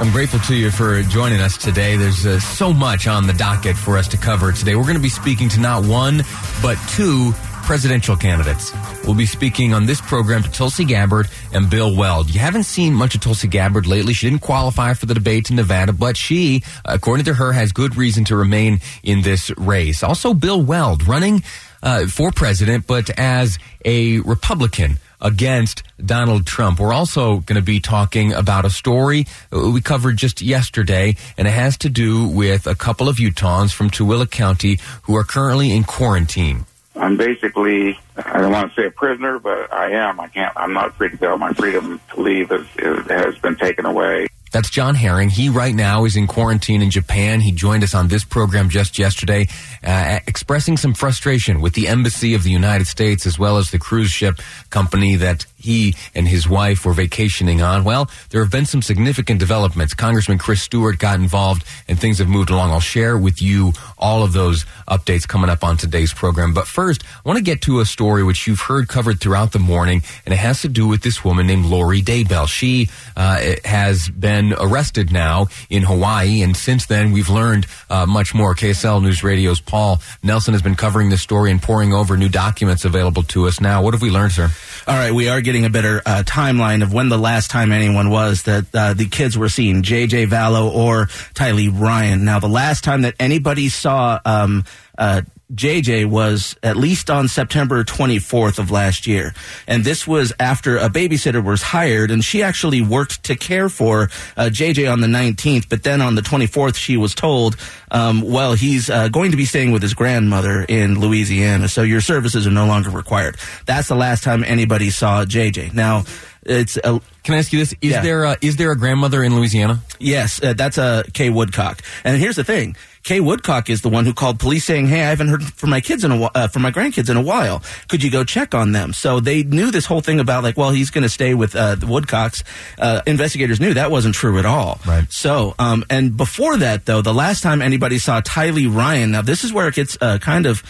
I'm grateful to you for joining us today. There's uh, so much on the docket for us to cover today. We're going to be speaking to not one, but two presidential candidates. We'll be speaking on this program to Tulsi Gabbard and Bill Weld. You haven't seen much of Tulsi Gabbard lately. She didn't qualify for the debate in Nevada, but she, according to her, has good reason to remain in this race. Also, Bill Weld running uh, for president, but as a Republican against Donald Trump. We're also going to be talking about a story we covered just yesterday, and it has to do with a couple of Utahns from Tooele County who are currently in quarantine. I'm basically, I don't want to say a prisoner, but I am. I can't, I'm not free to go. My freedom to leave is, is, has been taken away. That's John Herring. He right now is in quarantine in Japan. He joined us on this program just yesterday, uh, expressing some frustration with the embassy of the United States as well as the cruise ship company that he and his wife were vacationing on. Well, there have been some significant developments. Congressman Chris Stewart got involved and things have moved along. I'll share with you all of those updates coming up on today's program. But first, I want to get to a story which you've heard covered throughout the morning, and it has to do with this woman named Lori Daybell. She uh, has been arrested now in Hawaii, and since then we've learned uh, much more. KSL News Radio's Paul Nelsen has been covering this story and pouring over new documents available to us now. What have we learned, sir? All right, we are getting a better uh, timeline of when the last time anyone was that uh, the kids were seen, JJ Vallow or Tylee Ryan. Now, the last time that anybody saw um, uh, JJ was at least on September 24th of last year. And this was after a babysitter was hired and she actually worked to care for uh, JJ on the 19th. But then on the 24th, she was told, um, well, he's uh, going to be staying with his grandmother in Louisiana. So your services are no longer required. That's the last time anybody saw JJ. Now, it's a, Can I ask you this? Is Yeah. there a, is there a grandmother in Louisiana? Yes, uh, that's a Kay Woodcock. And here's the thing: Kay Woodcock is the one who called police saying, "Hey, I haven't heard from my kids in a uh, from my grandkids in a while. Could you go check on them?" So they knew this whole thing about like, well, he's going to stay with uh, the Woodcocks. Uh, investigators knew that wasn't true at all. Right. So, um, and before that, though, the last time anybody saw Tylee Ryan, now this is where it gets uh, kind of.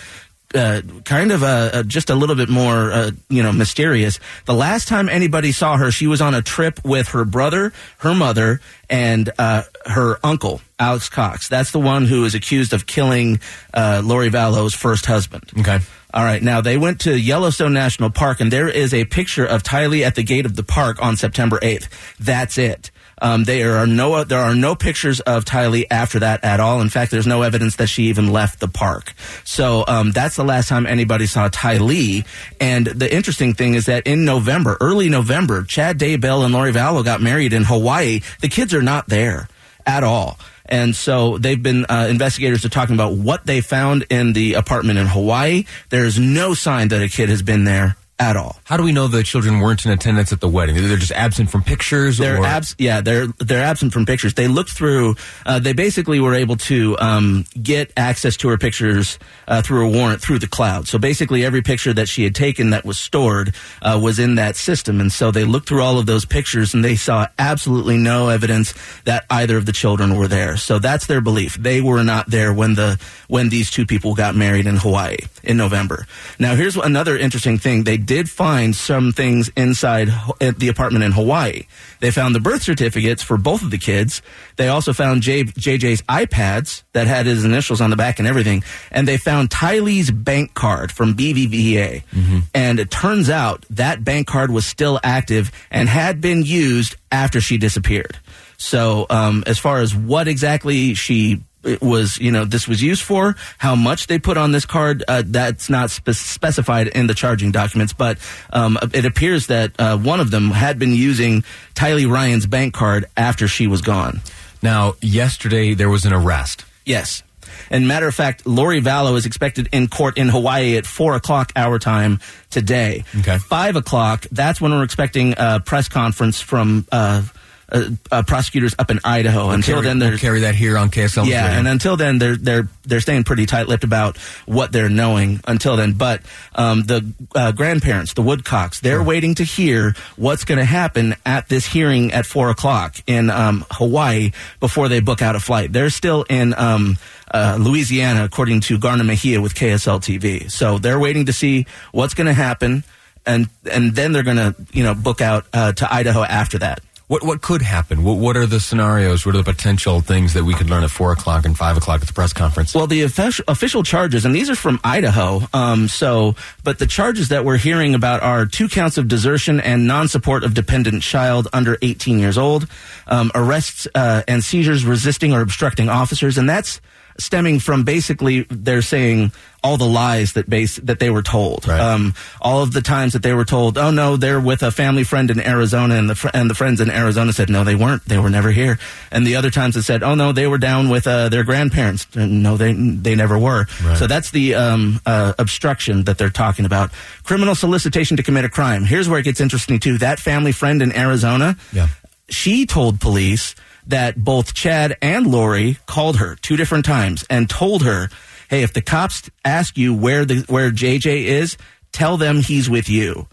Uh, kind of uh, uh, just a little bit more, uh, you know, mysterious. The last time anybody saw her, she was on a trip with her brother, her mother, and uh, her uncle, Alex Cox. That's the one who is accused of killing uh, Lori Vallow's first husband. Okay. All right. Now they went to Yellowstone National Park, and there is a picture of Tylee at the gate of the park on September 8th. That's it. Um, there are no there are no pictures of Tylee after that at all. In fact, there's no evidence that she even left the park. So um, that's the last time anybody saw Tylee. And the interesting thing is that in November, early November, Chad Daybell and Lori Vallow got married in Hawaii. The kids are not there at all. And so they've been, uh, investigators are talking about what they found in the apartment in Hawaii. There's no sign that a kid has been there at all. How do we know the children weren't in attendance at the wedding? They're just absent from pictures. They're or? abs- yeah, they're they're absent from pictures. They looked through. Uh, they basically were able to um, get access to her pictures uh, through a warrant through the cloud. So basically, every picture that she had taken that was stored uh, was in that system, and so they looked through all of those pictures and they saw absolutely no evidence that either of the children were there. So that's their belief. They were not there when the when these two people got married in Hawaii in November. Now, here's another interesting thing. They did find some things inside at the apartment in Hawaii. They found the birth certificates for both of the kids. They also found J- JJ's iPads that had his initials on the back and everything. And they found Tylee's bank card from BBVA. Mm-hmm. And it turns out that bank card was still active and had been used after she disappeared. So, um, as far as what exactly she it was, you know, this was used for, how much they put on this card, uh, that's not spe- specified in the charging documents, but um, it appears that uh, one of them had been using Tylee Ryan's bank card after she was gone. Now, yesterday there was an arrest. Yes. And matter of fact, Lori Vallow is expected in court in Hawaii at four o'clock our time today. Okay. Five o'clock, that's when we're expecting a press conference from uh, uh, uh, prosecutors up in Idaho. We'll until carry, then, they're we'll carry that here on KSL. yeah, Radio. and until then, they're they're they're staying pretty tight-lipped about what they're knowing until then. But um, the uh, grandparents, the Woodcocks, they're waiting to hear what's going to happen at this hearing at four o'clock in um, Hawaii before they book out a flight. They're still in. Um, uh, Louisiana, according to Garna Mejia with KSL TV. So they're waiting to see what's going to happen, and and then they're going to you know book out uh, to Idaho after that. What what could happen? What, what are the scenarios? What are the potential things that we could learn at four o'clock and five o'clock at the press conference? Well, the official, charges, and these are from Idaho. Um, so, but the charges that we're hearing about are two counts of desertion and non-support of dependent child under 18 years old, um, arrests uh, and seizures resisting or obstructing officers, and that's stemming from basically they're saying all the lies that base that they were told. Right. Um, all of the times that they were told, "Oh no, they're with a family friend in Arizona," and the fr- and the friends in Arizona said, "No, they weren't. They were never here." And the other times it said, "Oh no, they were down with uh, their grandparents." And no, they they never were. Right. So that's the um, uh, obstruction that they're talking about. Criminal solicitation to commit a crime. Here's where it gets interesting too. That family friend in Arizona, Yeah. she told police that both Chad and Lori called her two different times and told her, "Hey, if the cops ask you where the where JJ is, tell them he's with you."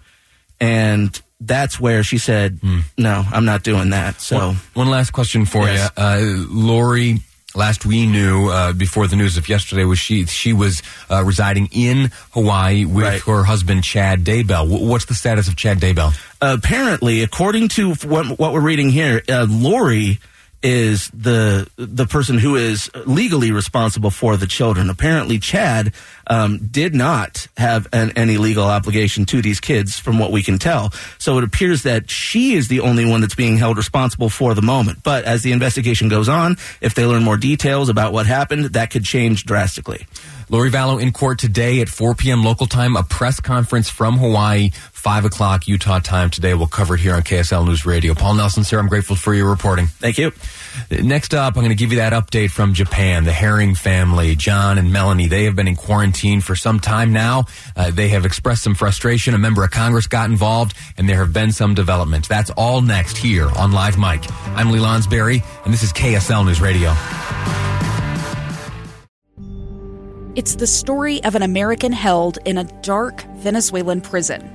And that's where she said, "No, I'm not doing that." So One, one last question for Yes. you, uh, Lori. Last we knew uh, before the news of yesterday was she she was uh, residing in Hawaii with Right. her husband Chad Daybell. W- what's the status of Chad Daybell? apparently, according to what, what we're reading here, uh, Lori is the the person who is legally responsible for the children. Apparently, Chad um, did not have an, any legal obligation to these kids, from what we can tell. So it appears that she is the only one that's being held responsible for the moment. But as the investigation goes on, if they learn more details about what happened, that could change drastically. Lori Vallow in court today at 4 p.m. local time. A press conference from Hawaii, 5 o'clock Utah time today. We'll cover it here on KSL News Radio. Paul Nelsen, sir, I'm grateful for your reporting. Thank you. Next up, I'm going to give you that update from Japan. The Herring family, John and Melanie, they have been in quarantine for some time now. Uh, they have expressed some frustration. A member of Congress got involved, and there have been some developments. That's all next here on Live Mic. I'm Lee Lonsberry, and this is KSL News Radio. It's the story of an American held in a dark Venezuelan prison.